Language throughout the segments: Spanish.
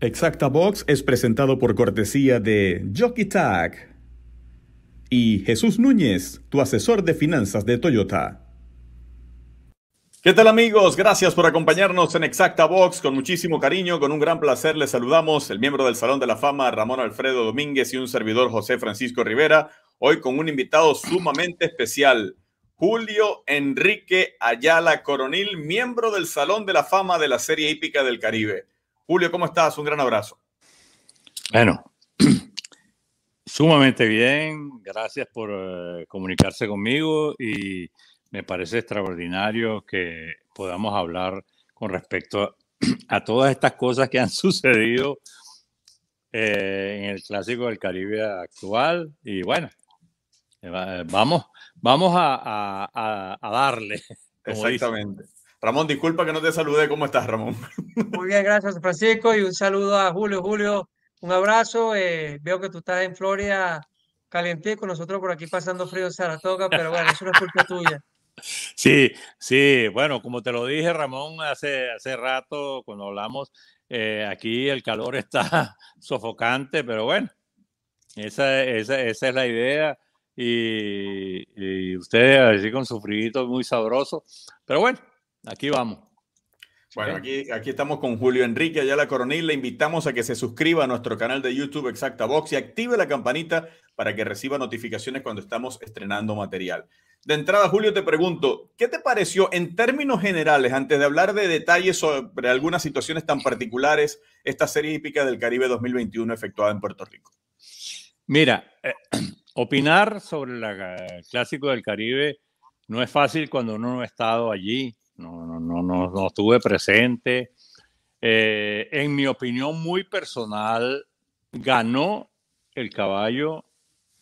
Exacta Box es presentado por cortesía de Jockey Tag y Jesús Núñez, tu asesor de finanzas de Toyota. ¿Qué tal amigos? Gracias por acompañarnos en Exacta Box con muchísimo cariño, con un gran placer les saludamos el miembro del Salón de la Fama Ramón Alfredo Domínguez y un servidor José Francisco Rivera, hoy con un invitado sumamente especial, Julio Enrique Ayala Coronil, miembro del Salón de la Fama de la Serie Hípica del Caribe. Julio, ¿cómo estás? Un gran abrazo. Bueno, sumamente bien. Gracias por eh, comunicarse conmigo y me parece extraordinario que podamos hablar con respecto a, todas estas cosas que han sucedido eh, en el Clásico del Caribe actual. Y bueno, eh, vamos, vamos a, darle. Exactamente. Ramón, disculpa que no te saludé. ¿Cómo estás, Ramón? Muy bien, gracias, Francisco. Y un saludo a Julio. Julio, un abrazo. Eh, veo que tú estás en Florida con nosotros por aquí pasando frío en Saratoga, pero bueno, eso no es culpa tuya. Sí, sí, bueno, como te lo dije, Ramón, hace, hace rato cuando hablamos, eh, aquí el calor está sofocante, pero bueno, esa, esa, esa es la idea. Y, y ustedes así con su frío muy sabroso, pero bueno, Aquí vamos. Bueno, aquí, aquí estamos con Julio Enrique Ayala Coronil. Le invitamos a que se suscriba a nuestro canal de YouTube Exacta Box y active la campanita para que reciba notificaciones cuando estamos estrenando material. De entrada, Julio, te pregunto, ¿qué te pareció en términos generales, antes de hablar de detalles sobre algunas situaciones tan particulares, esta serie hípica del Caribe 2021 efectuada en Puerto Rico? Mira, eh, opinar sobre el Clásico del Caribe no es fácil cuando uno no ha estado allí no, no, no, no, no estuve presente. Eh, en mi opinión muy personal, ganó el caballo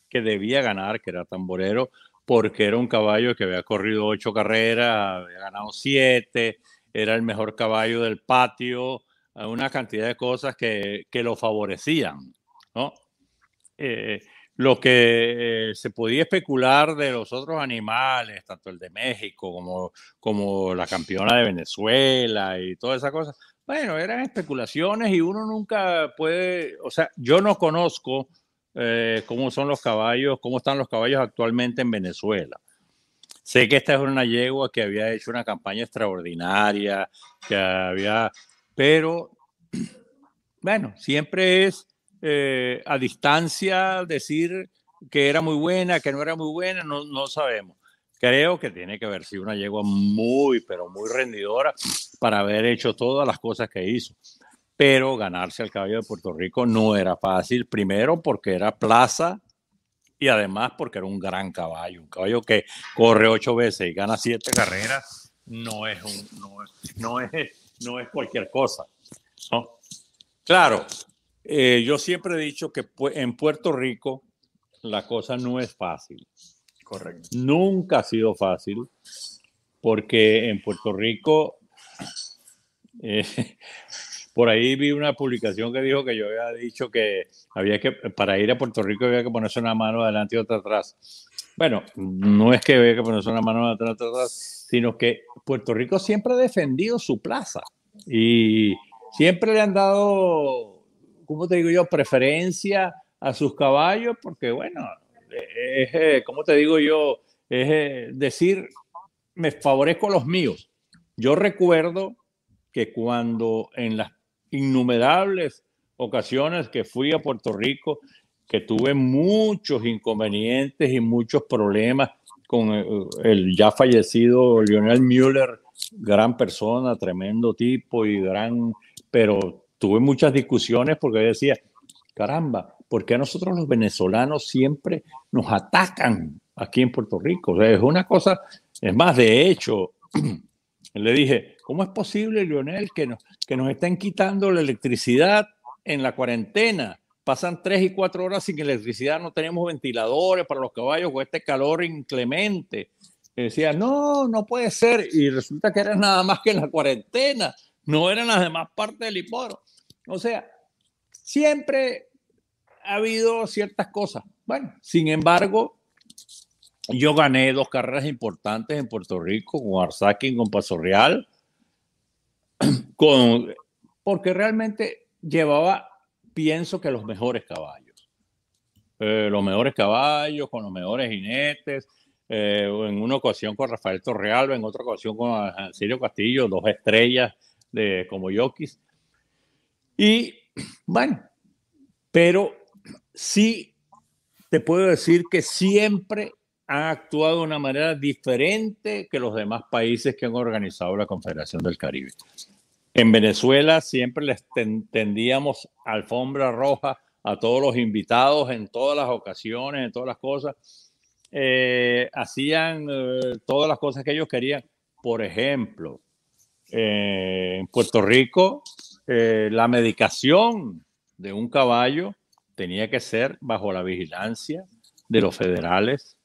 que debía ganar, que era tamborero, porque era un caballo que había corrido ocho carreras, había ganado siete, era el mejor caballo del patio, una cantidad de cosas que, que lo favorecían, ¿no? Eh, lo que eh, se podía especular de los otros animales, tanto el de México como, como la campeona de Venezuela y todas esas cosas, bueno, eran especulaciones y uno nunca puede, o sea, yo no conozco eh, cómo son los caballos, cómo están los caballos actualmente en Venezuela. Sé que esta es una yegua que había hecho una campaña extraordinaria, que había, pero bueno, siempre es eh, a distancia decir que era muy buena, que no era muy buena, no, no sabemos. Creo que tiene que haber sido una yegua muy, pero muy rendidora para haber hecho todas las cosas que hizo. Pero ganarse al caballo de Puerto Rico no era fácil, primero porque era plaza y además porque era un gran caballo, un caballo que corre ocho veces y gana siete carreras, no es, un, no no es, no es cualquier cosa. ¿no? Claro, eh, yo siempre he dicho que en Puerto Rico la cosa no es fácil. Correcto. Nunca ha sido fácil porque en Puerto Rico, eh, por ahí vi una publicación que dijo que yo había dicho que había que, para ir a Puerto Rico había que ponerse una mano adelante y otra atrás. Bueno, no es que había que ponerse una mano adelante y otra atrás, sino que Puerto Rico siempre ha defendido su plaza y siempre le han dado ¿cómo te digo yo? Preferencia a sus caballos, porque bueno, es, eh, ¿cómo te digo yo? Es eh, decir, me favorezco a los míos. Yo recuerdo que cuando en las innumerables ocasiones que fui a Puerto Rico, que tuve muchos inconvenientes y muchos problemas con eh, el ya fallecido Lionel Müller, gran persona, tremendo tipo y gran, pero tuve muchas discusiones porque decía, caramba, ¿por qué a nosotros los venezolanos siempre nos atacan aquí en Puerto Rico? O sea, es una cosa, es más, de hecho, le dije, ¿cómo es posible, Lionel, que nos, que nos estén quitando la electricidad en la cuarentena? Pasan tres y cuatro horas sin electricidad, no tenemos ventiladores para los caballos con este calor inclemente. Decía, no, no puede ser. Y resulta que era nada más que en la cuarentena, no eran las demás partes del hiporo. O sea, siempre ha habido ciertas cosas. Bueno, sin embargo, yo gané dos carreras importantes en Puerto Rico, con Arzaki con Paso Real, con, porque realmente llevaba, pienso que los mejores caballos. Eh, los mejores caballos, con los mejores jinetes. Eh, en una ocasión con Rafael Torrealba, en otra ocasión con Sirio Castillo, dos estrellas de, como Yokis. Y bueno, pero sí te puedo decir que siempre han actuado de una manera diferente que los demás países que han organizado la Confederación del Caribe. En Venezuela siempre les tendíamos alfombra roja a todos los invitados en todas las ocasiones, en todas las cosas. Eh, hacían eh, todas las cosas que ellos querían. Por ejemplo, eh, en Puerto Rico, la medicación de un caballo tenía que ser bajo la vigilancia de los federales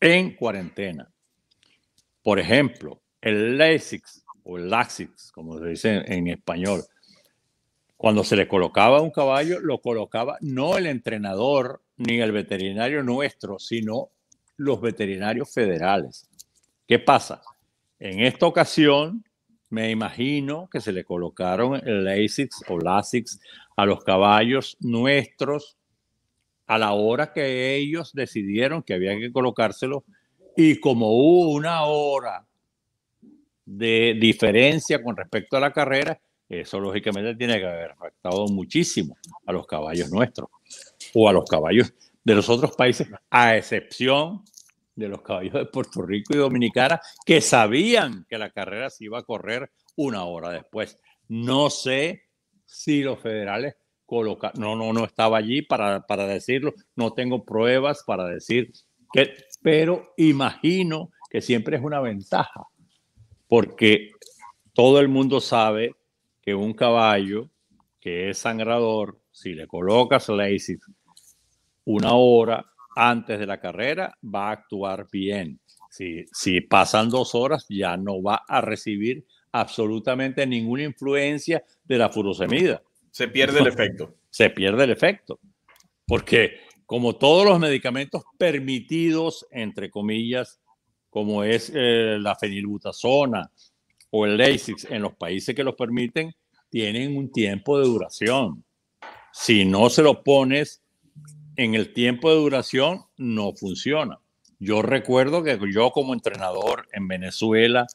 en cuarentena. Por ejemplo, el LASIX o el LASIX, como se dice en, español, cuando se le colocaba un caballo, lo colocaba no el entrenador ni el veterinario nuestro, sino los veterinarios federales. ¿Qué pasa? En esta ocasión, me imagino que se le colocaron el LASIX o LASIX a los caballos nuestros a la hora que ellos decidieron que había que colocárselo y como hubo una hora de diferencia con respecto a la carrera, eso lógicamente tiene que haber afectado muchísimo a los caballos nuestros o a los caballos de los otros países, a excepción de los caballos de Puerto Rico y Dominicana, que sabían que la carrera se iba a correr una hora después. No sé si los federales no, no, no estaba allí para, para decirlo, no tengo pruebas para decir que, pero imagino que siempre es una ventaja, porque todo el mundo sabe que un caballo que es sangrador, si le colocas LASIK una hora antes de la carrera, va a actuar bien. Si, si pasan dos horas, ya no va a recibir absolutamente ninguna influencia de la furosemida. Se pierde el efecto. Se pierde el efecto. Porque como todos los medicamentos permitidos, entre comillas, como es eh, la fenilbutazona o el Lasix, en los países que los permiten, tienen un tiempo de duración. Si no se lo pones en el tiempo de duración, no funciona. Yo recuerdo que yo como entrenador en Venezuela,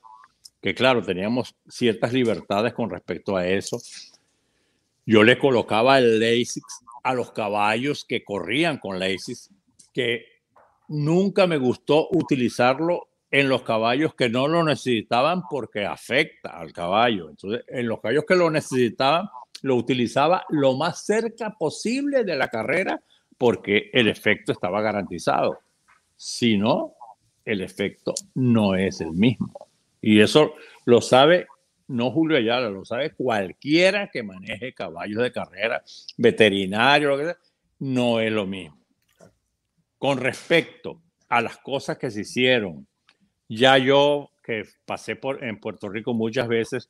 que claro, teníamos ciertas libertades con respecto a eso, yo le colocaba el LASIX a los caballos que corrían con LASIX, que nunca me gustó utilizarlo en los caballos que no lo necesitaban porque afecta al caballo. Entonces, en los caballos que lo necesitaban, lo utilizaba lo más cerca posible de la carrera porque el efecto estaba garantizado. Si no, el efecto no es el mismo. Y eso lo sabe no Julio Ayala, lo sabe cualquiera que maneje caballos de carrera, veterinario, lo que sea, no es lo mismo. Con respecto a las cosas que se hicieron, ya yo que pasé por, en Puerto Rico muchas veces,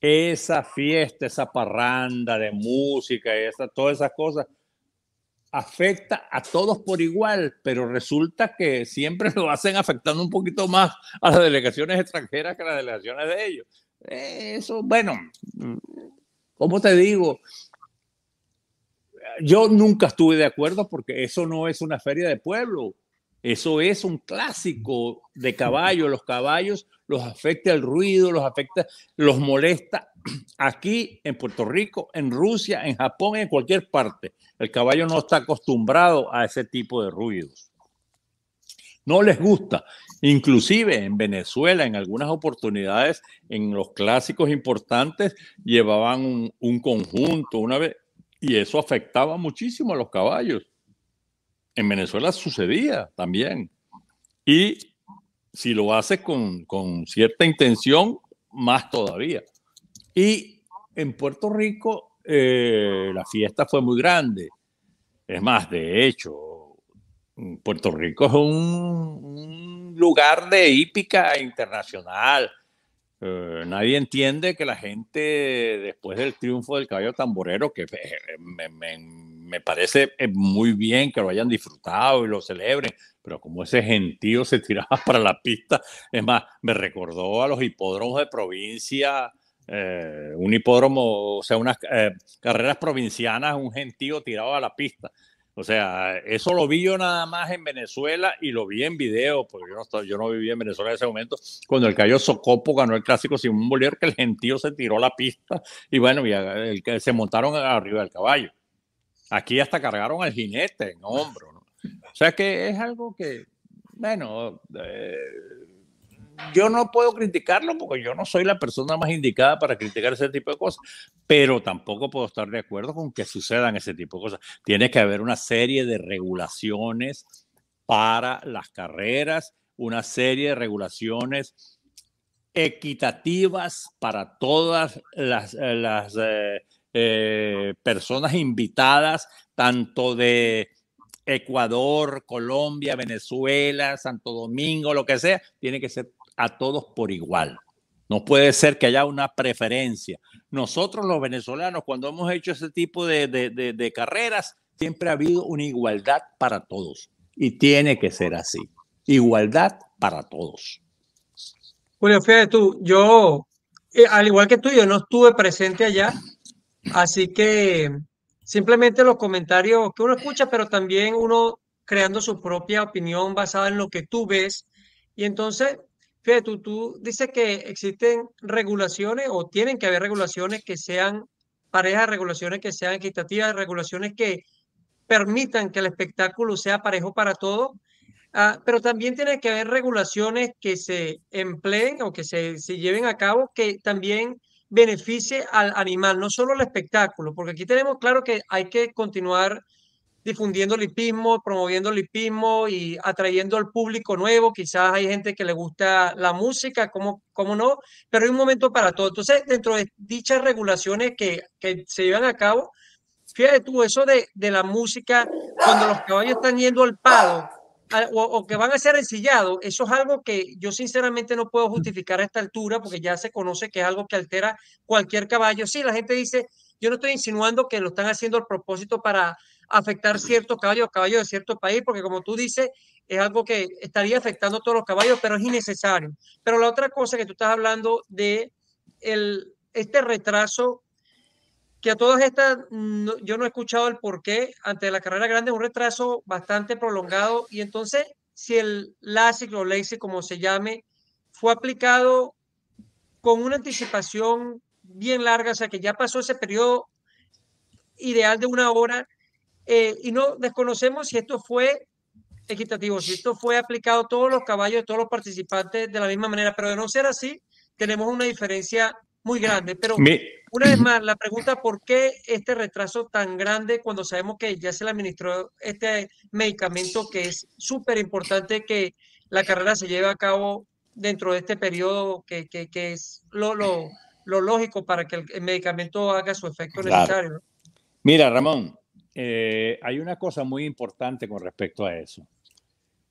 esa fiesta, esa parranda de música, esa, todas esas cosas, afecta a todos por igual, pero resulta que siempre lo hacen afectando un poquito más a las delegaciones extranjeras que a las delegaciones de ellos. Eso, bueno, ¿cómo te digo? Yo nunca estuve de acuerdo porque eso no es una feria de pueblo. Eso es un clásico de caballo. Los caballos los afecta el ruido, los afecta, los molesta. Aquí en Puerto Rico, en Rusia, en Japón, en cualquier parte, el caballo no está acostumbrado a ese tipo de ruidos. No les gusta. Inclusive en Venezuela, en algunas oportunidades, en los clásicos importantes, llevaban un, conjunto una vez y eso afectaba muchísimo a los caballos. En Venezuela sucedía también. Y si lo hace con, cierta intención, más todavía. Y en Puerto Rico eh, la fiesta fue muy grande. Es más, de hecho, Puerto Rico es un lugar de hípica internacional. Eh, nadie entiende que la gente, después del triunfo del caballo tamborero, que eh, parece eh, muy bien que lo hayan disfrutado y lo celebren, pero como ese gentío se tiraba para la pista, es más, me recordó a los hipódromos de provincia eh, un hipódromo, o sea, unas eh, carreras provincianas, un gentío tirado a la pista. O sea, eso lo vi yo nada más en Venezuela y lo vi en video, porque yo no, yo no vivía en Venezuela en ese momento, cuando el Cayo Socopo ganó el clásico Simón Bolívar, que el gentío se tiró a la pista y bueno, el, se montaron arriba del caballo. Aquí hasta cargaron al jinete en hombro. ¿no? O sea que es algo que, bueno, eh, yo no puedo criticarlo porque yo no soy la persona más indicada para criticar ese tipo de cosas, pero tampoco puedo estar de acuerdo con que sucedan ese tipo de cosas. Tiene que haber una serie de regulaciones para las carreras, una serie de regulaciones equitativas para todas las, las eh, eh, personas invitadas, tanto de Ecuador, Colombia, Venezuela, Santo Domingo, lo que sea, tiene que ser a todos por igual. No puede ser que haya una preferencia. Nosotros los venezolanos, cuando hemos hecho ese tipo de, carreras, siempre ha habido una igualdad para todos. Y tiene que ser así. Igualdad para todos. Julio, fíjate tú, yo, eh, al igual que tú, yo no estuve presente allá, así que simplemente los comentarios que uno escucha, pero también uno creando su propia opinión basada en lo que tú ves. Y entonces, Fíjate, tú, tú dices que existen regulaciones o tienen que haber regulaciones que sean parejas, regulaciones que sean equitativas, regulaciones que permitan que el espectáculo sea parejo para todos, ah, pero también tiene que haber regulaciones que se empleen o que se, se lleven a cabo que también beneficie al animal, no solo el espectáculo, porque aquí tenemos claro que hay que continuar difundiendo el hipismo, promoviendo el hipismo y atrayendo al público nuevo. Quizás hay gente que le gusta la música, como, como no, pero hay un momento para todo. Entonces, dentro de dichas regulaciones que, que se llevan a cabo, fíjate tú, eso de, de la música, cuando los caballos están yendo al pado, o, que van a ser ensillados, eso es algo que yo sinceramente no puedo justificar a esta altura porque ya se conoce que es algo que altera cualquier caballo. Sí, la gente dice, yo no estoy insinuando que lo están haciendo al propósito para afectar ciertos caballos, caballos de cierto país, porque como tú dices, es algo que estaría afectando a todos los caballos, pero es innecesario. Pero la otra cosa que tú estás hablando de el, este retraso, que a todas estas, yo no he escuchado el por qué, ante la carrera grande, un retraso bastante prolongado, y entonces, si el LASIK o LASIK, como se llame, fue aplicado con una anticipación bien larga, o sea que ya pasó ese periodo ideal de una hora, eh, y no desconocemos si esto fue equitativo, si esto fue aplicado a todos los caballos, a todos los participantes de la misma manera, pero de no ser así, tenemos una diferencia muy grande. Pero una vez más, la pregunta, ¿por qué este retraso tan grande cuando sabemos que ya se le administró este medicamento que es súper importante que la carrera se lleve a cabo dentro de este periodo que, que, que es lo, lo, lo, lógico para que el, medicamento haga su efecto necesario? Mira, Ramón, eh, hay una cosa muy importante con respecto a eso.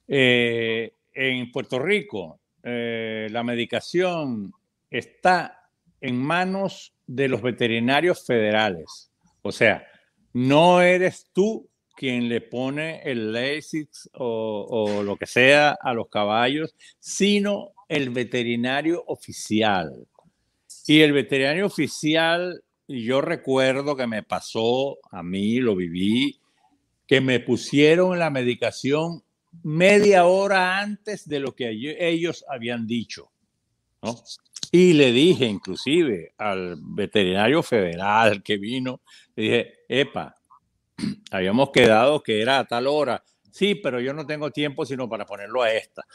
Eh, en Puerto Rico, eh, la medicación está en manos de los veterinarios federales. O sea, no eres tú quien le pone el Lasix o, o, lo que sea a los caballos, sino el veterinario oficial. Y el veterinario oficial yo recuerdo que me pasó, a mí lo viví, que me pusieron la medicación media hora antes de lo que ellos habían dicho. Y le dije inclusive al veterinario federal que vino, le dije, epa, habíamos quedado que era a tal hora. Sí, pero yo no tengo tiempo sino para ponerlo a esta.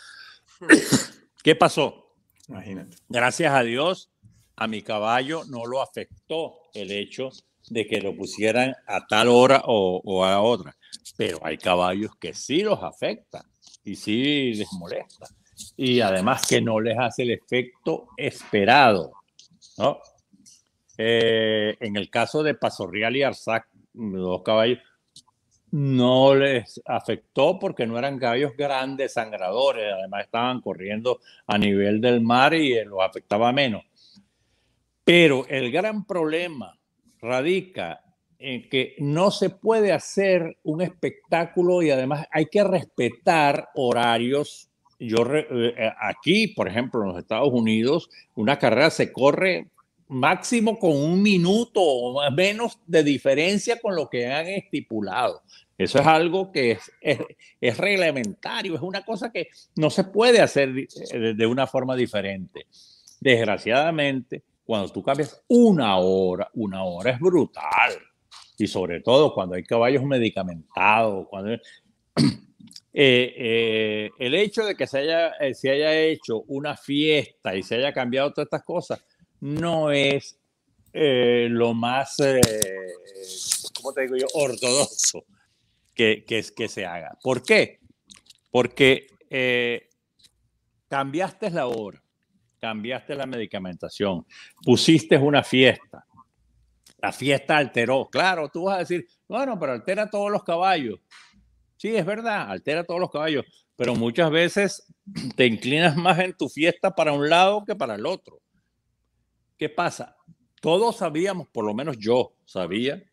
¿Qué pasó? Imagínate. Gracias a Dios, a mi caballo no lo afectó el hecho de que lo pusieran a tal hora o, a otra. Pero hay caballos que sí los afecta y sí les molesta. Y además que no les hace el efecto esperado. ¿no? Eh, en el caso de Pasorrial y Arzac, dos caballos, no les afectó porque no eran caballos grandes, sangradores, además estaban corriendo a nivel del mar y los afectaba menos. Pero el gran problema radica en que no se puede hacer un espectáculo y además hay que respetar horarios. Yo eh, aquí, por ejemplo, en los Estados Unidos, una carrera se corre máximo con un minuto o menos de diferencia con lo que han estipulado. Eso es algo que es, es, reglamentario, es una cosa que no se puede hacer de, de una forma diferente. Desgraciadamente, cuando tú cambias una hora, una hora es brutal. Y sobre todo cuando hay caballos medicamentados, cuando eh, eh, el hecho de que se haya, eh, se haya hecho una fiesta y se haya cambiado todas estas cosas no es lo más, ¿cómo te digo yo?, ortodoxo que, que, que se haga. ¿Por qué? Porque cambiaste la hora, cambiaste la medicamentación, pusiste una fiesta. La fiesta alteró. Claro, tú vas a decir, bueno, pero altera todos los caballos. Sí, es verdad, altera todos los caballos, pero muchas veces te inclinas más en tu fiesta para un lado que para el otro. ¿Qué pasa? Todos sabíamos, por lo menos yo sabía,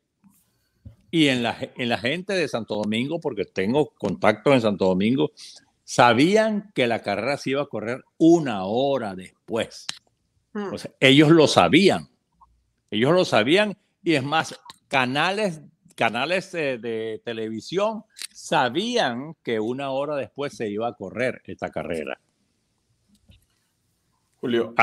y en la, en la gente de Santo Domingo, porque tengo contacto en Santo Domingo, sabían que la carrera se iba a correr una hora después. Hmm. O sea, ellos lo sabían. Ellos lo sabían y es más, canales canales de, televisión sabían que una hora después se iba a correr esta carrera. Julio,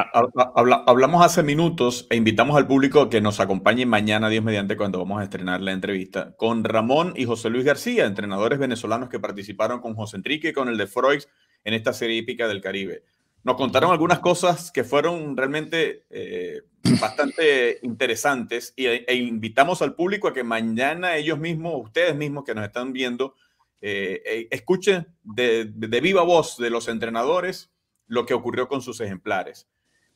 hablamos hace minutos e invitamos al público que nos acompañe mañana, Dios mediante, cuando vamos a estrenar la entrevista con Ramón y José Luis García, entrenadores venezolanos que participaron con José Enrique y con el de Freud en esta serie hípica del Caribe. Nos contaron algunas cosas que fueron realmente eh, bastante interesantes y, e invitamos al público a que mañana ellos mismos, ustedes mismos que nos están viendo, eh, eh, escuchen de, de, viva voz de los entrenadores lo que ocurrió con sus ejemplares.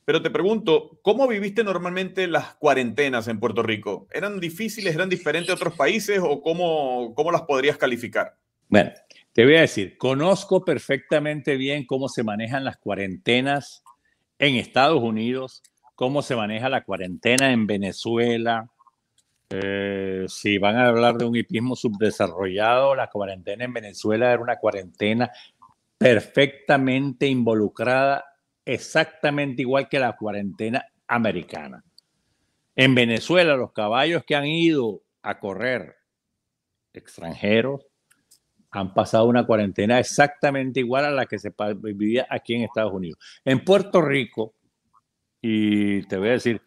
Pero te pregunto, ¿cómo viviste normalmente las cuarentenas en Puerto Rico? ¿Eran difíciles, eran diferentes a otros países o cómo, cómo las podrías calificar? Bueno, te voy a decir, conozco perfectamente bien cómo se manejan las cuarentenas en Estados Unidos, cómo se maneja la cuarentena en Venezuela. Eh, si van a hablar de un hipismo subdesarrollado, la cuarentena en Venezuela era una cuarentena perfectamente involucrada, exactamente igual que la cuarentena americana. En Venezuela, los caballos que han ido a correr extranjeros han pasado una cuarentena exactamente igual a la que se vivía aquí en Estados Unidos. En Puerto Rico, y te voy a decir,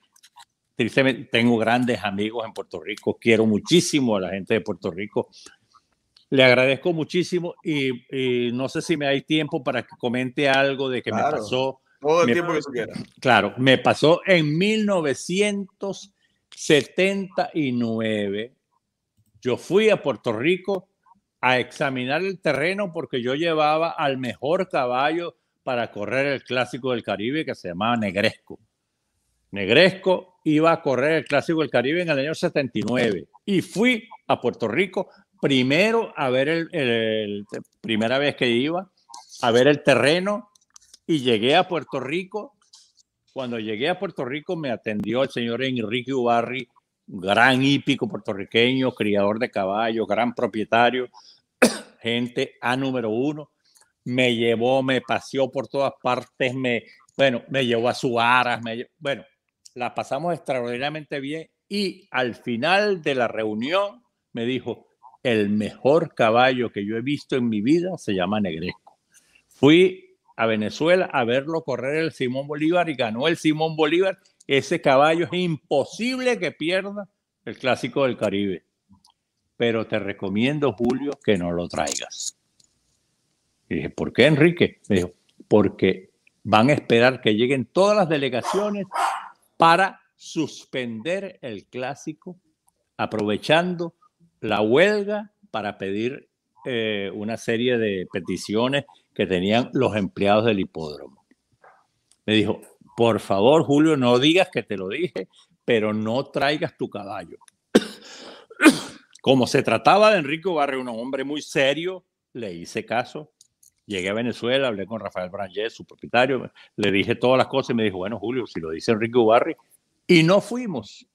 tristemente, tengo grandes amigos en Puerto Rico, quiero muchísimo a la gente de Puerto Rico, le agradezco muchísimo y, no sé si me hay tiempo para que comente algo de que me pasó. Todo el tiempo que se quiera. Claro, me pasó en 1979. Yo fui a Puerto Rico a examinar el terreno porque yo llevaba al mejor caballo para correr el clásico del Caribe que se llamaba Negresco. Negresco iba a correr el clásico del Caribe en el año 79 y fui a Puerto Rico primero a ver el, primera vez que iba a ver el terreno y llegué a Puerto Rico. Cuando llegué a Puerto Rico me atendió el señor Enrique Ubarri, gran hípico puertorriqueño, criador de caballos, gran propietario, gente A número uno, me llevó, me paseó por todas partes, me, bueno, me llevó a su aras, me, bueno, la pasamos extraordinariamente bien y al final de la reunión me dijo, el mejor caballo que yo he visto en mi vida se llama Negresco. Fui a Venezuela a verlo correr el Simón Bolívar y ganó el Simón Bolívar. Ese caballo es imposible que pierda el clásico del Caribe pero te recomiendo, Julio, que no lo traigas. Y dije, ¿por qué, Enrique? Me dijo, porque van a esperar que lleguen todas las delegaciones para suspender el clásico, aprovechando la huelga para pedir eh, una serie de peticiones que tenían los empleados del hipódromo. Me dijo, por favor, Julio, no digas que te lo dije, pero no traigas tu caballo. Como se trataba de Enrique Barrio, un hombre muy serio, le hice caso. Llegué a Venezuela, hablé con Rafael Branger, su propietario, le dije todas las cosas y me dijo, bueno, Julio, si lo dice Enrique Ubarri, y no fuimos.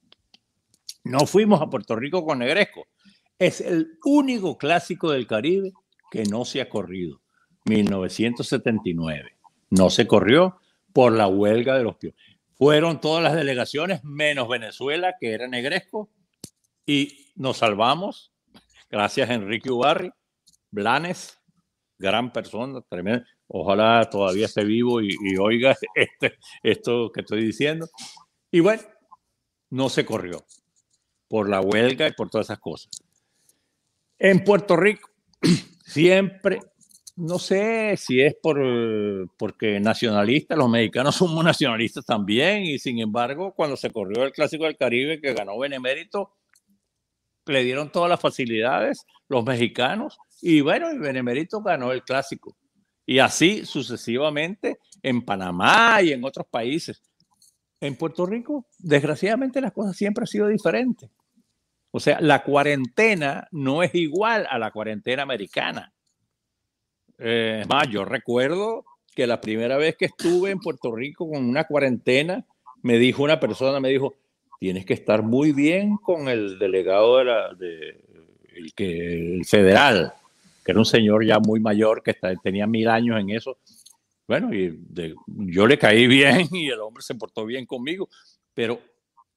No fuimos a Puerto Rico con Negresco. Es el único clásico del Caribe que no se ha corrido. 1979. No se corrió por la huelga de los pioneros. Fueron todas las delegaciones, menos Venezuela, que era negresco, y nos salvamos, gracias a Enrique Ubarri, Blanes, gran persona, tremendo. Ojalá todavía esté vivo y, y oiga este, esto que estoy diciendo. Y bueno, no se corrió por la huelga y por todas esas cosas. En Puerto Rico, siempre, no sé si es por, porque nacionalistas, los mexicanos somos nacionalistas también, y sin embargo, cuando se corrió el Clásico del Caribe que ganó Benemérito, le dieron todas las facilidades los mexicanos, y bueno, y Benemérito ganó el Clásico. Y así sucesivamente en Panamá y en otros países. En Puerto Rico, desgraciadamente, las cosas siempre han sido diferentes. O sea, la cuarentena no es igual a la cuarentena americana. Eh, más, yo recuerdo que la primera vez que estuve en Puerto Rico con una cuarentena, me dijo una persona, me dijo, tienes que estar muy bien con el delegado de la, de, el, que, el federal, que era un señor ya muy mayor que tenía mil años en eso. Bueno, y yo le caí bien y el hombre se portó bien conmigo, pero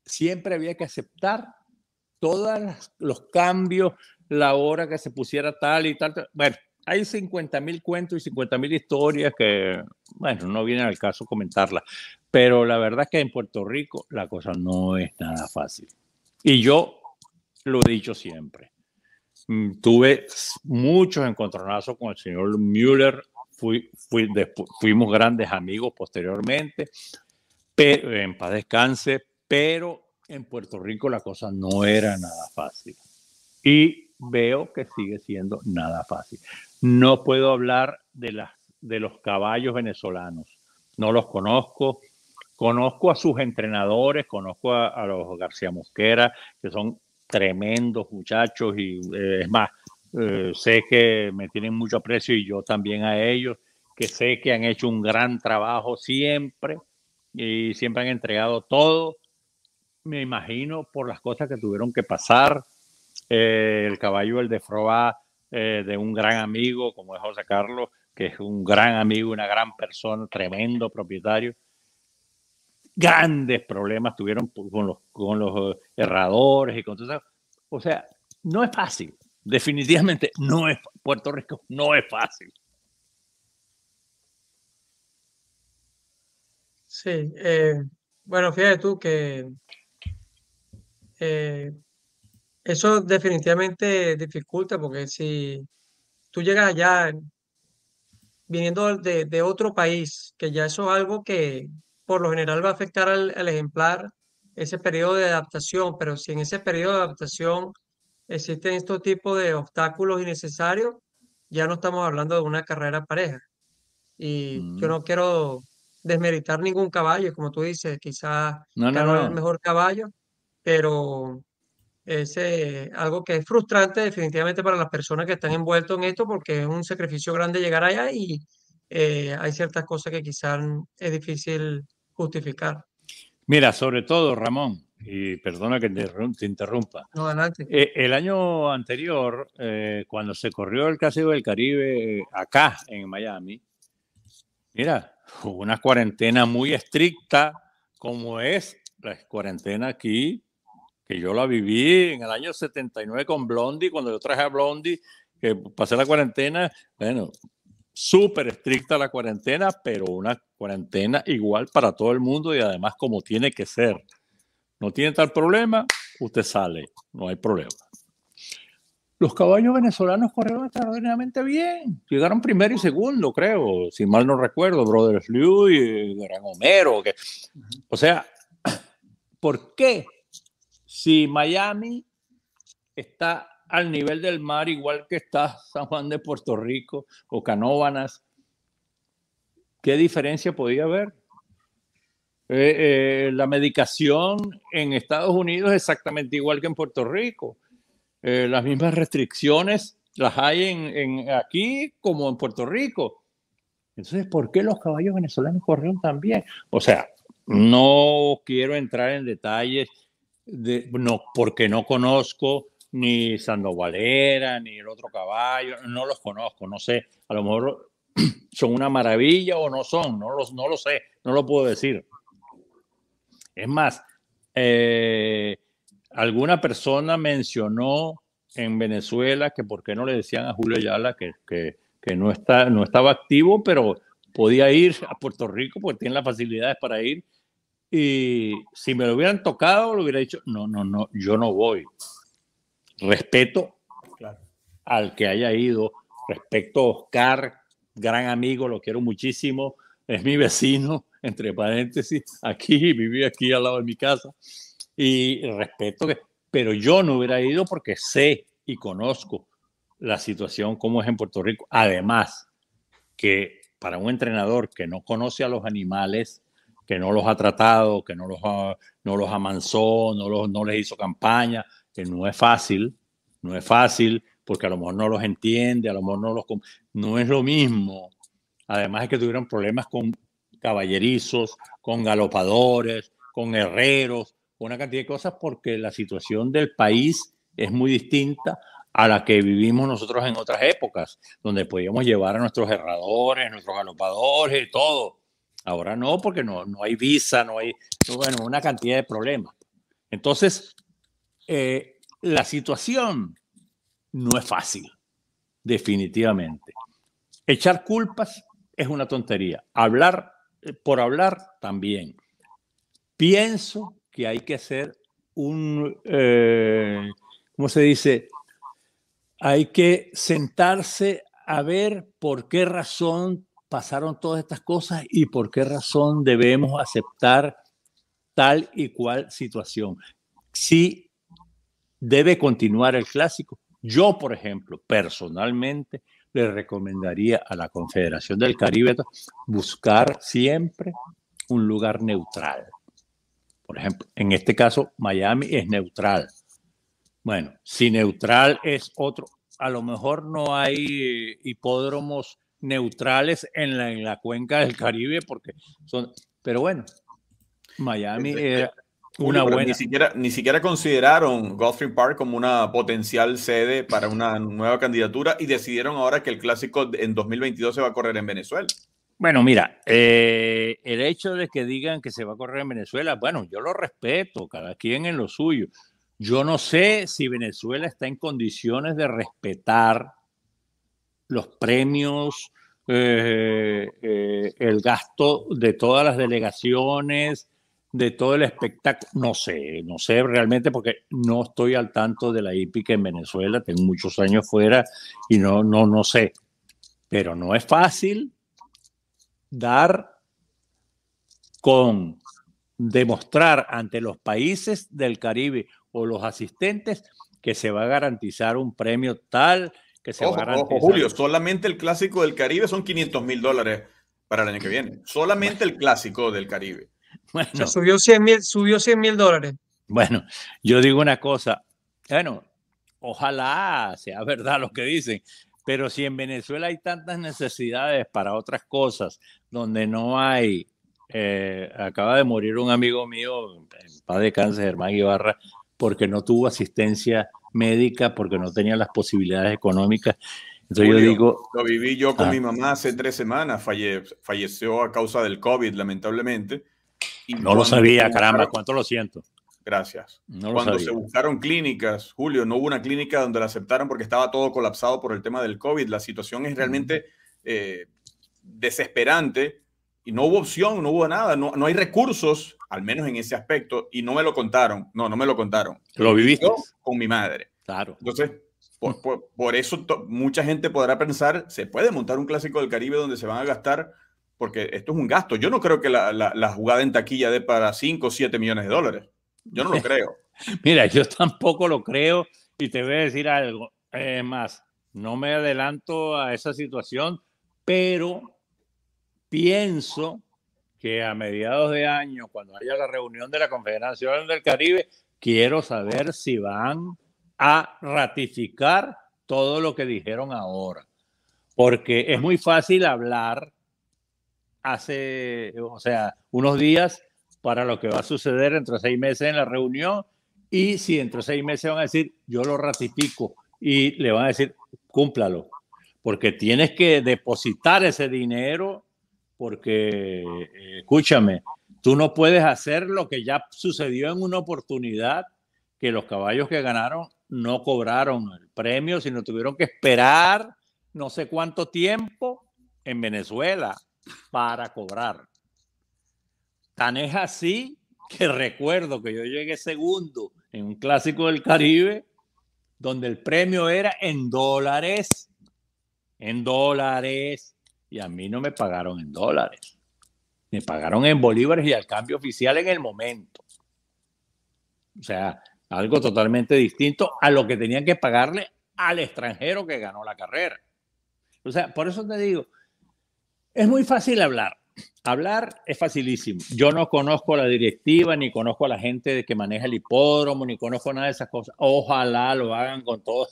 siempre había que aceptar todos los cambios, la hora que se pusiera tal y tal. Bueno, hay 50 mil cuentos y 50 mil historias que, bueno, no viene al caso comentarlas, pero la verdad es que en Puerto Rico la cosa no es nada fácil. Y yo lo he dicho siempre. Mm, tuve muchos encontronazos con el señor Müller, fui, fui, fuimos grandes amigos posteriormente, pero, en paz descanse, pero en Puerto Rico la cosa no era nada fácil. Y veo que sigue siendo nada fácil. No puedo hablar de, de los caballos venezolanos. No los conozco. Conozco a sus entrenadores, conozco a, los García Mosquera, que son tremendos muchachos y eh, es más, eh, sé que me tienen mucho aprecio y yo también a ellos, que sé que han hecho un gran trabajo siempre y siempre han entregado todo me imagino por las cosas que tuvieron que pasar. Eh, el caballo, el de de un gran amigo como es José Carlos, que es un gran amigo, una gran persona, tremendo propietario. Grandes problemas tuvieron con los, con los erradores y con todo eso. O sea, no es fácil. Definitivamente no es Puerto Rico, no es fácil. Sí, eh, bueno, fíjate tú que eh, eso definitivamente dificulta porque si tú llegas allá viniendo de, otro país, que ya eso es algo que por lo general va a afectar al, ejemplar, ese periodo de adaptación, pero si en ese periodo de adaptación existen estos tipos de obstáculos innecesarios, ya no estamos hablando de una carrera pareja. Y yo mm. no quiero desmeritar ningún caballo, como tú dices, quizás no, el mejor caballo, pero es eh, algo que es frustrante definitivamente para las personas que están envueltas en esto porque es un sacrificio grande llegar allá y eh, hay ciertas cosas que quizás es difícil justificar. Mira, sobre todo, Ramón, y perdona que te interrumpa. No, adelante. Eh, el año anterior, cuando se corrió el Clásico del Caribe acá en Miami, mira, hubo una cuarentena muy estricta, como es la cuarentena aquí que yo la viví en el año 79 con Blondie, cuando yo traje a Blondie, que pasé la cuarentena, bueno, súper estricta la cuarentena, pero una cuarentena igual para todo el mundo y además como tiene que ser. No tiene tal problema, usted sale, no hay problema. Los caballos venezolanos corrieron extraordinariamente bien. Llegaron primero y segundo, creo, si mal no recuerdo, Brothers Liu y Gran Homero. Que, o sea, ¿por qué si Miami está al nivel del mar, igual que está San Juan de Puerto Rico o Canóvanas, ¿qué diferencia podía haber? Eh, eh, la medicación en Estados Unidos es exactamente igual que en Puerto Rico. Eh, las mismas restricciones las hay en, aquí como en Puerto Rico. Entonces, ¿por qué los caballos venezolanos corrieron tan bien? O sea, no quiero entrar en detalles no, porque no conozco ni Sandovalera, ni el otro caballo, no los conozco, no sé, a lo mejor son una maravilla o no son, no, los, no lo sé, no lo puedo decir. Es más, eh, alguna persona mencionó en Venezuela que por qué no le decían a Julio Ayala que, que, que no, está, no estaba activo, pero podía ir a Puerto Rico porque tiene las facilidades para ir. Y si me lo hubieran tocado, lo hubiera dicho, no, no, no, yo no voy. Respeto al que haya ido, respecto a Oscar, gran amigo, lo quiero muchísimo, es mi vecino, entre paréntesis, aquí, viví aquí al lado de mi casa, y respeto que, pero yo no hubiera ido porque sé y conozco la situación como es en Puerto Rico. Además, que para un entrenador que no conoce a los animales, que no los ha tratado, que no los, no los amansó, no, los, no les hizo campaña, que no es fácil, no es fácil, porque a lo mejor no los entiende, a lo mejor no los... No es lo mismo. Además es que tuvieron problemas con caballerizos, con galopadores, con herreros, una cantidad de cosas, porque la situación del país es muy distinta a la que vivimos nosotros en otras épocas, donde podíamos llevar a nuestros herradores, nuestros galopadores todo. Ahora no, porque no, no hay visa, no hay, bueno, una cantidad de problemas. Entonces, eh, la situación no es fácil, definitivamente. Echar culpas es una tontería. Hablar eh, por hablar también. Pienso que hay que hacer un, eh, ¿cómo se dice? Hay que sentarse a ver por qué razón pasaron todas estas cosas y por qué razón debemos aceptar tal y cual situación. Si debe continuar el clásico, yo, por ejemplo, personalmente, le recomendaría a la Confederación del Caribe buscar siempre un lugar neutral. Por ejemplo, en este caso, Miami es neutral. Bueno, si neutral es otro, a lo mejor no hay hipódromos neutrales en la, en la cuenca del Caribe porque son, pero bueno, Miami era, una buena. Ni siquiera, ni siquiera consideraron Gulfstream Park como una potencial sede para una nueva candidatura y decidieron ahora que el clásico en 2022 se va a correr en Venezuela. Bueno, mira, eh, el hecho de que digan que se va a correr en Venezuela, bueno, yo lo respeto, cada quien en lo suyo. Yo no sé si Venezuela está en condiciones de respetar los premios, eh, eh, el gasto de todas las delegaciones, de todo el espectáculo. No sé, no sé realmente porque no estoy al tanto de la hípica en Venezuela, tengo muchos años fuera y no, no, no sé. Pero no es fácil dar con demostrar ante los países del Caribe o los asistentes que se va a garantizar un premio tal que se va a garantizar. Julio, solamente el clásico del Caribe son 500 mil dólares para el año que viene. Solamente el clásico del Caribe. Bueno, subió 100 mil subió 100 mil dólares. Bueno, yo digo una cosa, bueno, ojalá sea verdad lo que dicen, pero si en Venezuela hay tantas necesidades para otras cosas, donde no hay, eh, acaba de morir un amigo mío, en paz de cáncer, Germán Ibarra, porque no tuvo asistencia médica, porque no tenía las posibilidades económicas. Entonces yo digo... Lo viví yo con ah. mi mamá hace tres semanas, falleció a causa del COVID, lamentablemente no lo sabía, caramba, cuánto lo siento. Gracias. cuando se buscaron clínicas, Julio, no hubo una clínica donde la aceptaron porque estaba todo colapsado por el tema del COVID. La situación es realmente eh, desesperante y no hubo opción, no hubo nada, no, no, hay recursos, al menos en ese aspecto, y no me lo contaron. No, no me lo contaron. Lo viviste. con mi madre. Claro. Entonces, por, por eso mucha gente podrá pensar, se puede montar un clásico del Caribe donde se van a gastar porque esto es un gasto. Yo no creo que la, la, jugada en taquilla dé para 5 o 7 millones de dólares. Yo no lo creo. Mira, yo tampoco lo creo y te voy a decir algo. Es más, no me adelanto a esa situación, pero pienso que a mediados de año, cuando haya la reunión de la Confederación del Caribe, quiero saber si van a ratificar todo lo que dijeron ahora. Porque es muy fácil hablar hace, o sea, unos días para lo que va a suceder entre seis meses en la reunión y si entre seis meses van a decir, yo lo ratifico y le van a decir, cúmplalo, porque tienes que depositar ese dinero, porque, eh, escúchame, Tú no puedes hacer lo que ya sucedió en una oportunidad, que los caballos que ganaron no cobraron el premio, sino tuvieron que esperar no sé cuánto tiempo en Venezuela para cobrar. Tan es así que recuerdo que yo llegué segundo en un clásico del Caribe, donde el premio era en dólares, en dólares, y a mí no me pagaron en dólares, me pagaron en bolívares y al cambio oficial en el momento. O sea, algo totalmente distinto a lo que tenían que pagarle al extranjero que ganó la carrera. O sea, por eso te digo, es muy fácil hablar. Hablar es facilísimo. Yo no conozco la directiva, ni conozco a la gente que maneja el hipódromo, ni conozco nada de esas cosas. Ojalá lo hagan con todo,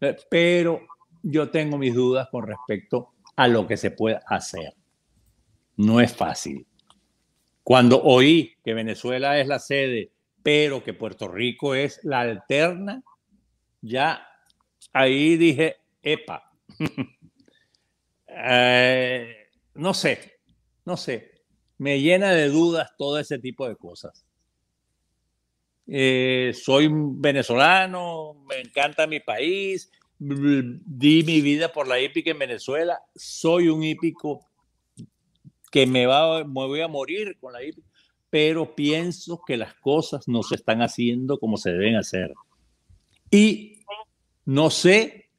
pero yo tengo mis dudas con respecto a lo que se puede hacer. No es fácil. Cuando oí que Venezuela es la sede pero que Puerto Rico es la alterna, ya ahí dije, epa, eh, no sé, no sé, me llena de dudas todo ese tipo de cosas. Eh, soy venezolano, me encanta mi país, di mi vida por la hípica en Venezuela, soy un hípico que me, va, me voy a morir con la hípica pero pienso que las cosas no se están haciendo como se deben hacer. Y no sé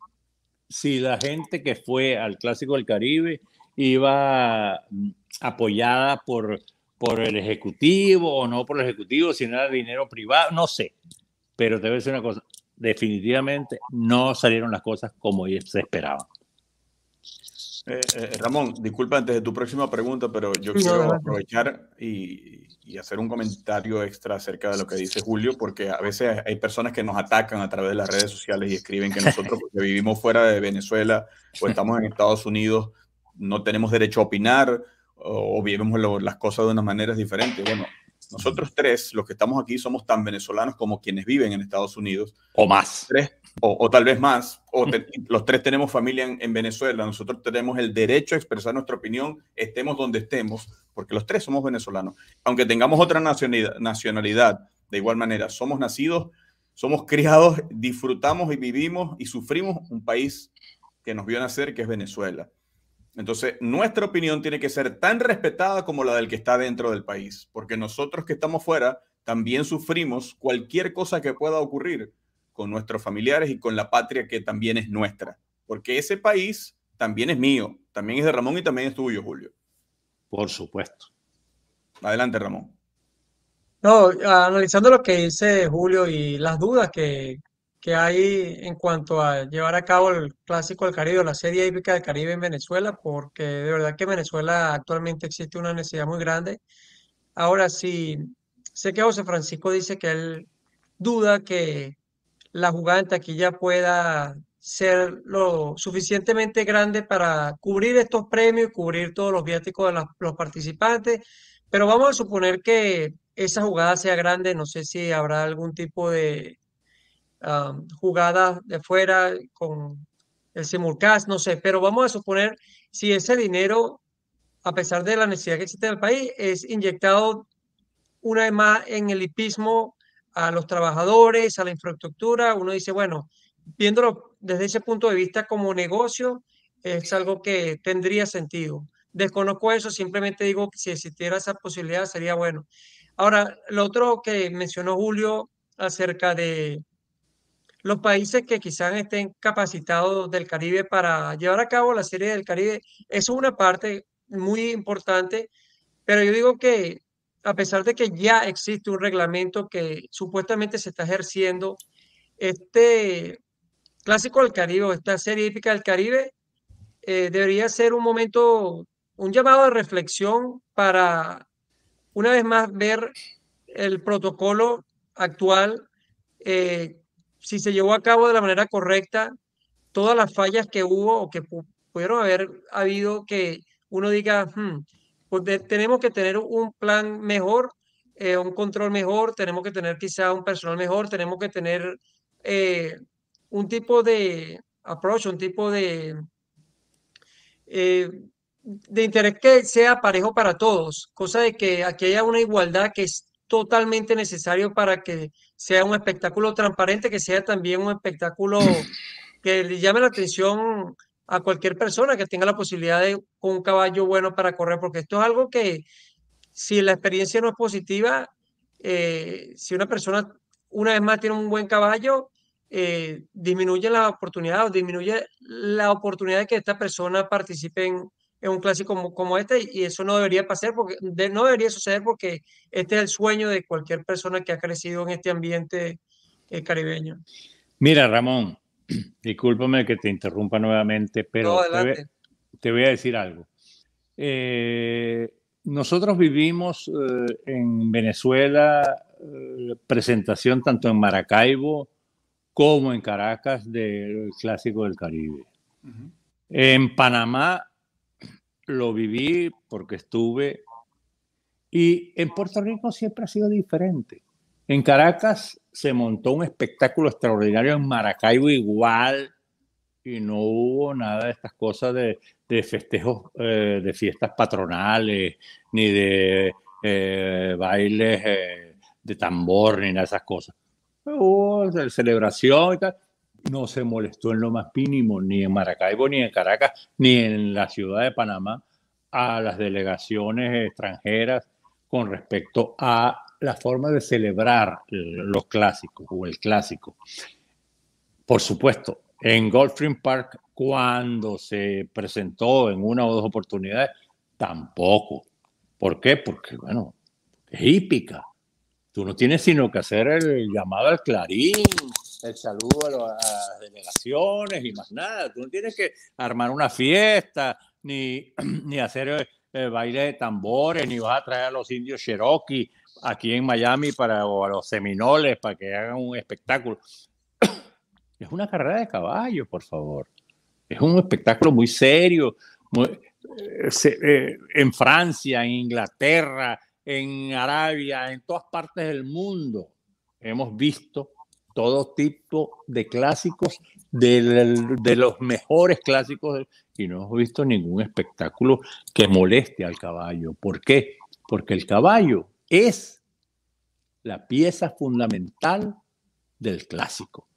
si la gente que fue al Clásico del Caribe iba mm, apoyada por, por el Ejecutivo o no por el Ejecutivo, si no era dinero privado, no sé. Pero te voy a decir una cosa, definitivamente no salieron las cosas como se esperaban. Eh, eh, Ramón, disculpa antes de tu próxima pregunta, pero yo quiero aprovechar y, hacer un comentario extra acerca de lo que dice Julio, porque a veces hay personas que nos atacan a través de las redes sociales y escriben que nosotros, que vivimos fuera de Venezuela o estamos en Estados Unidos, no tenemos derecho a opinar o, o vivimos las cosas de unas maneras diferentes. Bueno, nosotros tres, los que estamos aquí, somos tan venezolanos como quienes viven en Estados Unidos. O más. Tres, o, tal vez más. O los tres tenemos familia en, Venezuela. Nosotros tenemos el derecho a expresar nuestra opinión, estemos donde estemos, porque los tres somos venezolanos. Aunque tengamos otra nacionalidad, nacionalidad de igual manera, somos nacidos, somos criados, disfrutamos y vivimos y sufrimos un país que nos vio nacer, que es Venezuela. Entonces, nuestra opinión tiene que ser tan respetada como la del que está dentro del país, porque nosotros que estamos fuera también sufrimos cualquier cosa que pueda ocurrir con nuestros familiares y con la patria que también es nuestra, porque ese país también es mío, también es de Ramón y también es tuyo, Julio. Por supuesto. Adelante, Ramón. No, analizando lo que dice Julio y las dudas que, que hay en cuanto a llevar a cabo el Clásico del Caribe, la Serie Hípica del Caribe en Venezuela, porque de verdad que en Venezuela actualmente existe una necesidad muy grande. Ahora sí, sé que José Francisco dice que él duda que la jugada en taquilla pueda ser lo suficientemente grande para cubrir estos premios y cubrir todos los viáticos de los participantes, pero vamos a suponer que esa jugada sea grande, no sé si habrá algún tipo de jugadas de fuera con el simulcast, no sé, pero vamos a suponer si ese dinero, a pesar de la necesidad que existe en el país, es inyectado una vez más en el hipismo a los trabajadores, a la infraestructura, uno dice, bueno, viéndolo desde ese punto de vista como negocio, es algo que tendría sentido. Desconozco eso, simplemente digo que si existiera esa posibilidad sería bueno. Ahora, lo otro que mencionó Julio acerca de los países que quizás estén capacitados del Caribe para llevar a cabo la Serie del Caribe, es una parte muy importante, pero yo digo que a pesar de que ya existe un reglamento que supuestamente se está ejerciendo, este clásico del Caribe, esta serie hípica del Caribe, eh, debería ser un momento, un llamado de reflexión para una vez más ver el protocolo actual, eh, si se llevó a cabo de la manera correcta, todas las fallas que hubo o que pudieron haber habido, que uno diga, hmm, pues tenemos que tener un plan mejor, eh, un control mejor, tenemos que tener quizá un personal mejor, tenemos que tener eh, un tipo de approach, un tipo de, eh, de interés que sea parejo para todos, cosa de que aquí haya una igualdad que es totalmente necesario para que sea un espectáculo transparente, que sea también un espectáculo que le llame la atención a cualquier persona que tenga la posibilidad de un caballo bueno para correr, porque esto es algo que si la experiencia no es positiva, eh, si una persona una vez más tiene un buen caballo, eh, disminuye la oportunidad o disminuye la oportunidad de que esta persona participe en, un clásico como, como, este y eso no debería pasar porque no debería suceder porque este es el sueño de cualquier persona que ha crecido en este ambiente eh, caribeño. Mira, Ramón, discúlpame que te interrumpa nuevamente, pero te, voy, a decir algo. Eh, nosotros vivimos en Venezuela presentación tanto en Maracaibo como en Caracas del Clásico del Caribe. En Panamá lo viví porque estuve y en Puerto Rico siempre ha sido diferente. En Caracas se montó un espectáculo extraordinario, en Maracaibo igual, y no hubo nada de estas cosas de, festejos, eh, de fiestas patronales, ni de eh, bailes eh, de tambor, ni nada de esas cosas hubo celebración y tal. No se molestó en lo más mínimo, ni en Maracaibo, ni en Caracas, ni en la ciudad de Panamá, a las delegaciones extranjeras con respecto a la forma de celebrar los clásicos o el clásico. Por supuesto, en Gulfstream Park, cuando se presentó en una o dos oportunidades, tampoco. ¿Por qué? Porque, bueno, es hípica. Tú no tienes sino que hacer el llamado al clarín, el saludo a, las delegaciones y más nada. Tú no tienes que armar una fiesta, ni, ni hacer eh, baile de tambores, ni vas a traer a los indios Cherokee aquí en Miami para, o a los seminoles para que hagan un espectáculo. Es una carrera de caballos, por favor. Es un espectáculo muy serio. Eh, eh, en Francia, en Inglaterra, en Arabia, en todas partes del mundo. Hemos visto todo tipo de clásicos, de, los mejores clásicos, y no hemos visto ningún espectáculo que moleste al caballo. ¿Por qué? Porque el caballo es la pieza fundamental del clásico.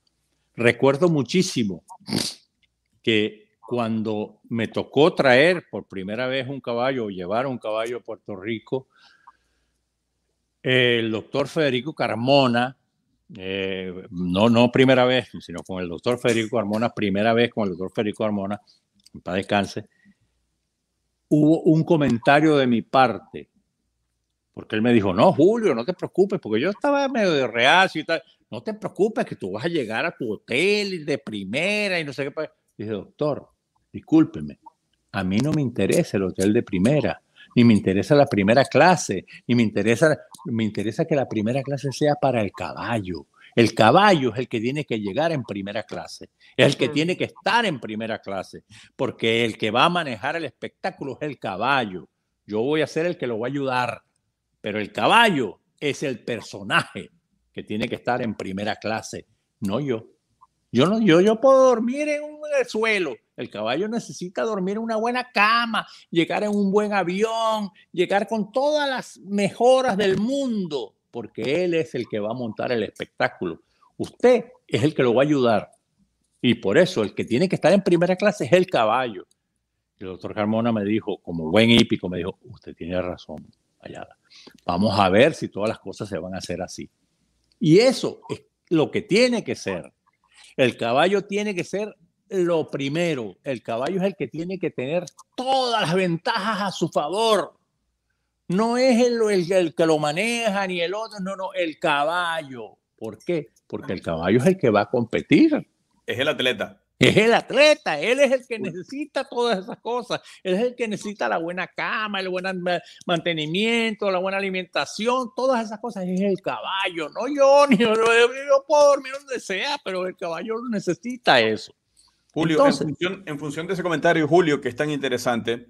Recuerdo muchísimo que cuando me tocó traer por primera vez un caballo o llevar un caballo a Puerto Rico, el doctor Federico Carmona, eh, no, no primera vez, sino con el doctor Federico Carmona, primera vez con el doctor Federico Carmona, para descanse, hubo un comentario de mi parte, porque él me dijo, no, Julio, no te preocupes, porque yo estaba medio de reacio y tal, no te preocupes que tú vas a llegar a tu hotel de primera y no sé qué. Dije, doctor, discúlpeme, a mí no me interesa el hotel de primera ni me interesa la primera clase, ni me interesa, me interesa que la primera clase sea para el caballo. El caballo es el que tiene que llegar en primera clase, es el que tiene que estar en primera clase, porque el que va a manejar el espectáculo es el caballo. Yo voy a ser el que lo va a ayudar, pero el caballo es el personaje que tiene que estar en primera clase, no yo. Yo, no, yo, yo puedo dormir en un suelo. El caballo necesita dormir en una buena cama, llegar en un buen avión, llegar con todas las mejoras del mundo, porque él es el que va a montar el espectáculo. Usted es el que lo va a ayudar. Y por eso el que tiene que estar en primera clase es el caballo. El doctor Carmona me dijo, como buen hípico, me dijo, usted tiene razón, Ayala. Vamos a ver si todas las cosas se van a hacer así. Y eso es lo que tiene que ser. El caballo tiene que ser lo primero. El caballo es el que tiene que tener todas las ventajas a su favor. No es el, que lo maneja ni el otro, no, no, el caballo. ¿Por qué? Porque el caballo es el que va a competir. Es el atleta. Es el atleta, él es el que necesita todas esas cosas, él es el que necesita la buena cama, el buen mantenimiento, la buena alimentación, todas esas cosas, es el caballo, no yo, ni yo, yo puedo dormir donde sea, pero el caballo necesita eso. Julio, en, función, de ese comentario, Julio, que es tan interesante,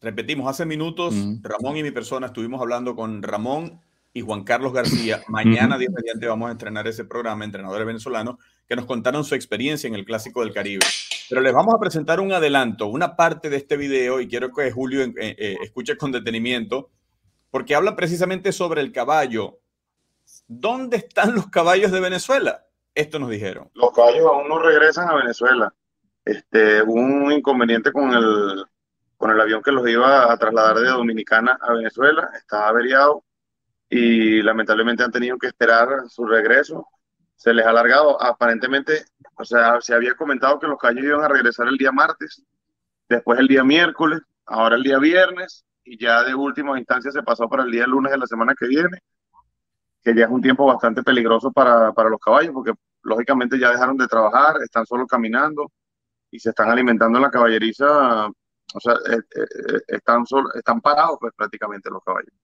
repetimos, hace minutos Ramón y mi persona estuvimos hablando con Ramón y Juan Carlos García. Mañana, día mediante, vamos a entrenar ese programa, entrenadores venezolanos, que nos contaron su experiencia en el Clásico del Caribe. Pero les vamos a presentar un adelanto, una parte de este video y quiero que Julio eh, eh, escuche con detenimiento porque habla precisamente sobre el caballo. ¿Dónde están los caballos de Venezuela? Esto nos dijeron. Los caballos aún no regresan a Venezuela. Este, hubo un inconveniente con el, con el avión que los iba a trasladar de Dominicana a Venezuela. Estaba averiado y lamentablemente han tenido que esperar su regreso. Se les ha alargado. Aparentemente, o sea, se había comentado que los caballos iban a regresar el día martes, después el día miércoles, ahora el día viernes y ya de última instancia se pasó para el día lunes de la semana que viene que ya es un tiempo bastante peligroso para, para los caballos, porque lógicamente ya dejaron de trabajar, están solo caminando y se están alimentando en la caballeriza, o sea, eh, eh, eh, están, solo, están parados pues prácticamente los caballos.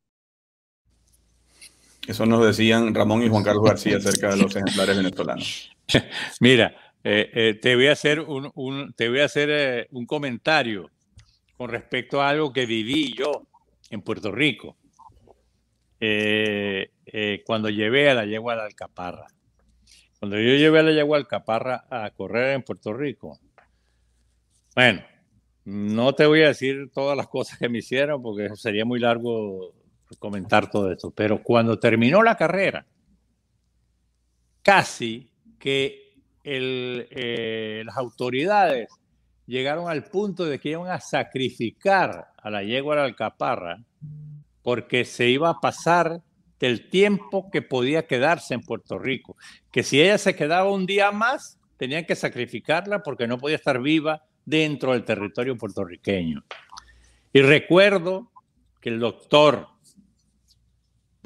Eso nos decían Ramón y Juan Carlos García acerca de los ejemplares venezolanos. Mira, te voy a hacer un, un te voy a hacer un comentario con respecto a algo que viví yo en Puerto Rico. Eh, eh, cuando llevé a la yegua de Alcaparra. Cuando yo llevé a la yegua Alcaparra a correr en Puerto Rico, bueno, no te voy a decir todas las cosas que me hicieron porque sería muy largo comentar todo esto, pero cuando terminó la carrera, casi que eh, las autoridades llegaron al punto de que iban a sacrificar a la yegua de Alcaparra porque se iba a pasar del tiempo que podía quedarse en Puerto Rico, que si ella se quedaba un día más, tenían que sacrificarla porque no podía estar viva dentro del territorio puertorriqueño. Y recuerdo que el doctor,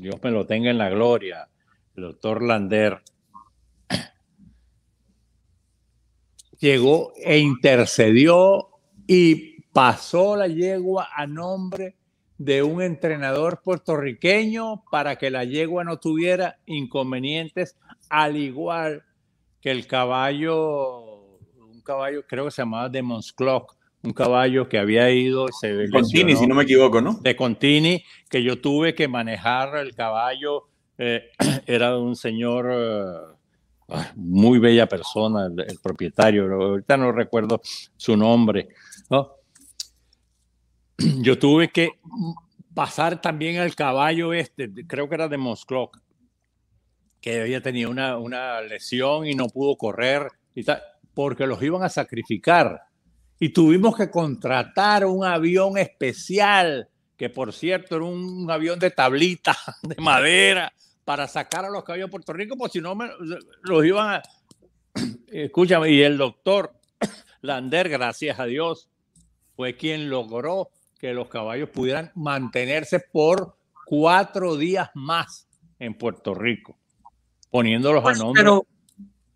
Dios me lo tenga en la gloria, el doctor Lander, llegó e intercedió y pasó la yegua a nombre de un entrenador puertorriqueño para que la yegua no tuviera inconvenientes, al igual que el caballo, un caballo creo que se llamaba Demon's Clock, un caballo que había ido se de Contini, si no me equivoco, ¿no? De Contini, que yo tuve que manejar el caballo, eh, era un señor, eh, muy bella persona, el, el, propietario, ahorita no recuerdo su nombre, ¿no? yo tuve que pasar también al caballo este, creo que era de Mosclock, que había tenido una, una lesión y no pudo correr, y tal, porque los iban a sacrificar. Y tuvimos que contratar un avión especial, que por cierto era un avión de tablita, de madera, para sacar a los caballos a Puerto Rico, porque si no me, los iban a... Escúchame, y el doctor Lander, gracias a Dios, fue quien logró que los caballos pudieran mantenerse por cuatro días más en Puerto Rico, poniéndolos pues, a nombre. Pero,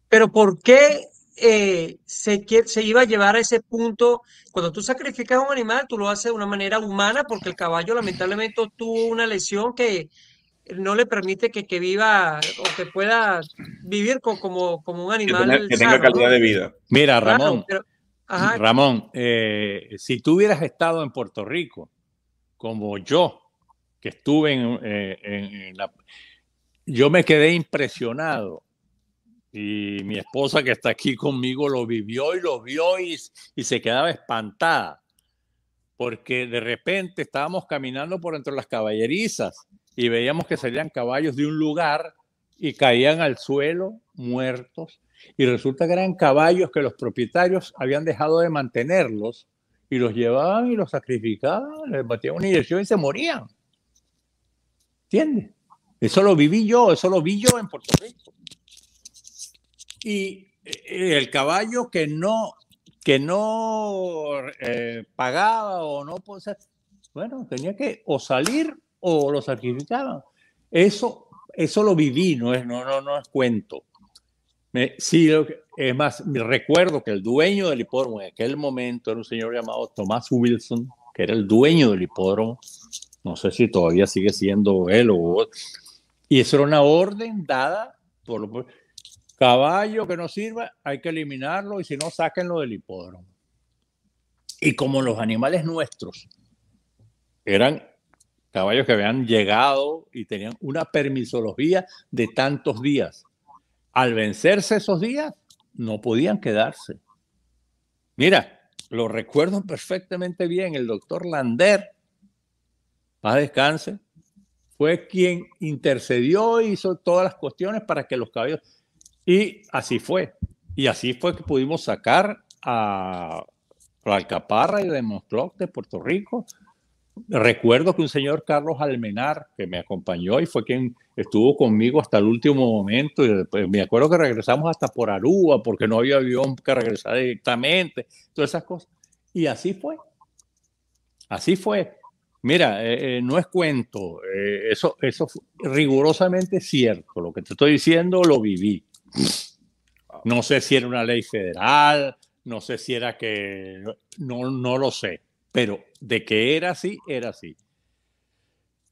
pero ¿por qué eh, se, se iba a llevar a ese punto? Cuando tú sacrificas a un animal, tú lo haces de una manera humana porque el caballo lamentablemente tuvo una lesión que no le permite que, que viva o que pueda vivir como, como un animal. Que, tenga, calidad de vida. Mira, Ramón. Ramón, eh, si tú hubieras estado en Puerto Rico, como yo, que estuve en, eh, la... Yo me quedé impresionado y mi esposa que está aquí conmigo lo vivió y lo vio y, se quedaba espantada, porque de repente estábamos caminando por entre las caballerizas y veíamos que salían caballos de un lugar y caían al suelo muertos y resulta que eran caballos que los propietarios habían dejado de mantenerlos y los llevaban y los sacrificaban, les batían una inyección y se morían. ¿Entiendes? Eso lo viví yo, eso lo vi yo en Puerto Rico. Y eh, el caballo que no, que no eh, pagaba o no, pues, bueno, tenía que o salir o lo sacrificaban. Eso, eso lo viví, no es, no, no, no es cuento sí, es más, recuerdo que el dueño del hipódromo en aquel momento era un señor llamado Tomás Wilson, que era el dueño del hipódromo. No sé si todavía sigue siendo él o Y eso era una orden dada por caballo que no sirva, hay que eliminarlo y si no, sáquenlo del hipódromo. Y como los animales nuestros eran caballos que habían llegado y tenían una permisología de tantos días al vencerse esos días, no podían quedarse. Mira, lo recuerdo perfectamente bien, el doctor Lander, paz descanse, fue quien intercedió e hizo todas las cuestiones para que los caballos... Y así fue. Y así fue que pudimos sacar a la Alcaparra y de Moncloc de Puerto Rico. Recuerdo que un señor Carlos Almenar, que me acompañó y fue quien estuvo conmigo hasta el último momento, y después, me acuerdo que regresamos hasta por Aruba, porque no había avión que regresar directamente, todas esas cosas. Y así fue. Así fue. Mira, eh, eh, no es cuento, eh, eso, eso es rigurosamente cierto. Lo que te estoy diciendo lo viví. No sé si era una ley federal, no sé si era que, no, no lo sé, pero de que era así, era así.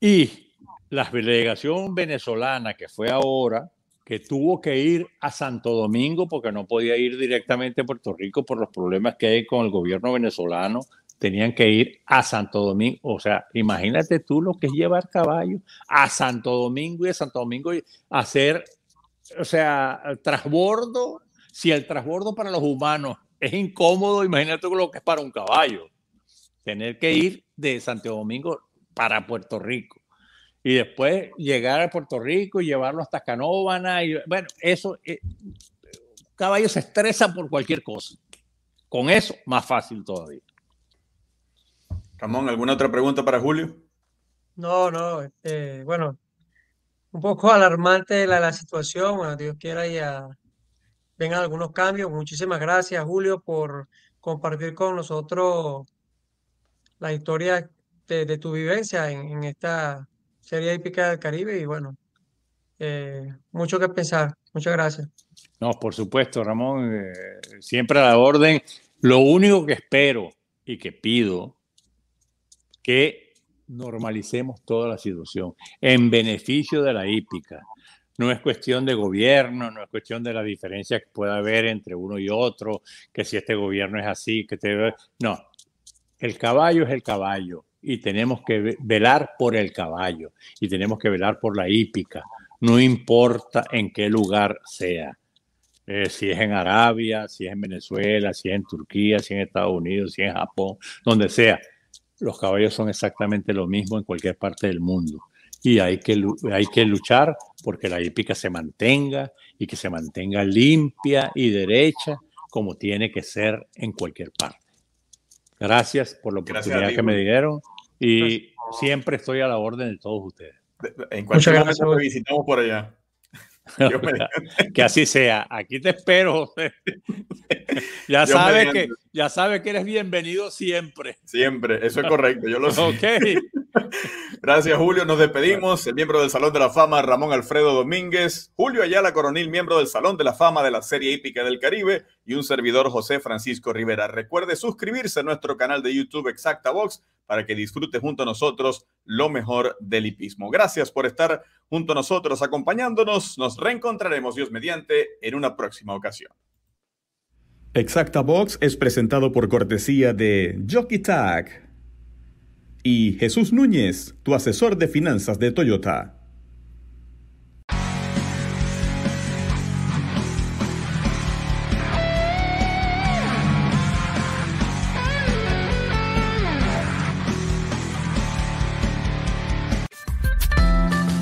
Y la delegación venezolana que fue ahora, que tuvo que ir a Santo Domingo porque no podía ir directamente a Puerto Rico por los problemas que hay con el gobierno venezolano, tenían que ir a Santo Domingo. O sea, imagínate tú lo que es llevar caballo a Santo Domingo y a Santo Domingo hacer, o sea, el transbordo. Si el transbordo para los humanos es incómodo, imagínate lo que es para un caballo. Tener que ir de Santo Domingo para Puerto Rico y después llegar a Puerto Rico y llevarlo hasta Canóvana. Y, bueno, eso, eh, caballo se estresa por cualquier cosa. Con eso, más fácil todavía. Ramón, ¿alguna otra pregunta para Julio? No, no, este, bueno, un poco alarmante la, situación. Bueno, Dios quiera ya vengan algunos cambios. Muchísimas gracias, Julio, por compartir con nosotros la historia de, tu vivencia en, esta Serie épica del Caribe y bueno, eh, mucho que pensar. Muchas gracias. No, por supuesto, Ramón, eh, siempre a la orden. Lo único que espero y que pido que normalicemos toda la situación en beneficio de la hípica. No es cuestión de gobierno, no es cuestión de la diferencia que pueda haber entre uno y otro, que si este gobierno es así, que te... No, el caballo es el caballo y tenemos que velar por el caballo y tenemos que velar por la hípica, no importa en qué lugar sea. Eh, si es en Arabia, si es en Venezuela, si es en Turquía, si es en Estados Unidos, si es en Japón, donde sea. Los caballos son exactamente lo mismo en cualquier parte del mundo. Y hay que, hay que luchar porque la hípica se mantenga y que se mantenga limpia y derecha como tiene que ser en cualquier parte. Gracias por la oportunidad que me dieron y siempre estoy a la orden de todos ustedes. En cualquier momento visitamos por allá. que así sea. Aquí te espero. ya sabes que ya sabes que eres bienvenido siempre. Siempre, eso es correcto. Yo lo sé. Gracias, Julio. Nos despedimos. El miembro del Salón de la Fama, Ramón Alfredo Domínguez. Julio Ayala Coronil, miembro del Salón de la Fama de la Serie Hípica del Caribe. Y un servidor, José Francisco Rivera. Recuerde suscribirse a nuestro canal de YouTube Exacta Box para que disfrute junto a nosotros lo mejor del hipismo. Gracias por estar junto a nosotros acompañándonos. Nos reencontraremos, Dios mediante, en una próxima ocasión. Exacta Box es presentado por cortesía de Jockey Tag y Jesús Núñez, tu asesor de finanzas de Toyota.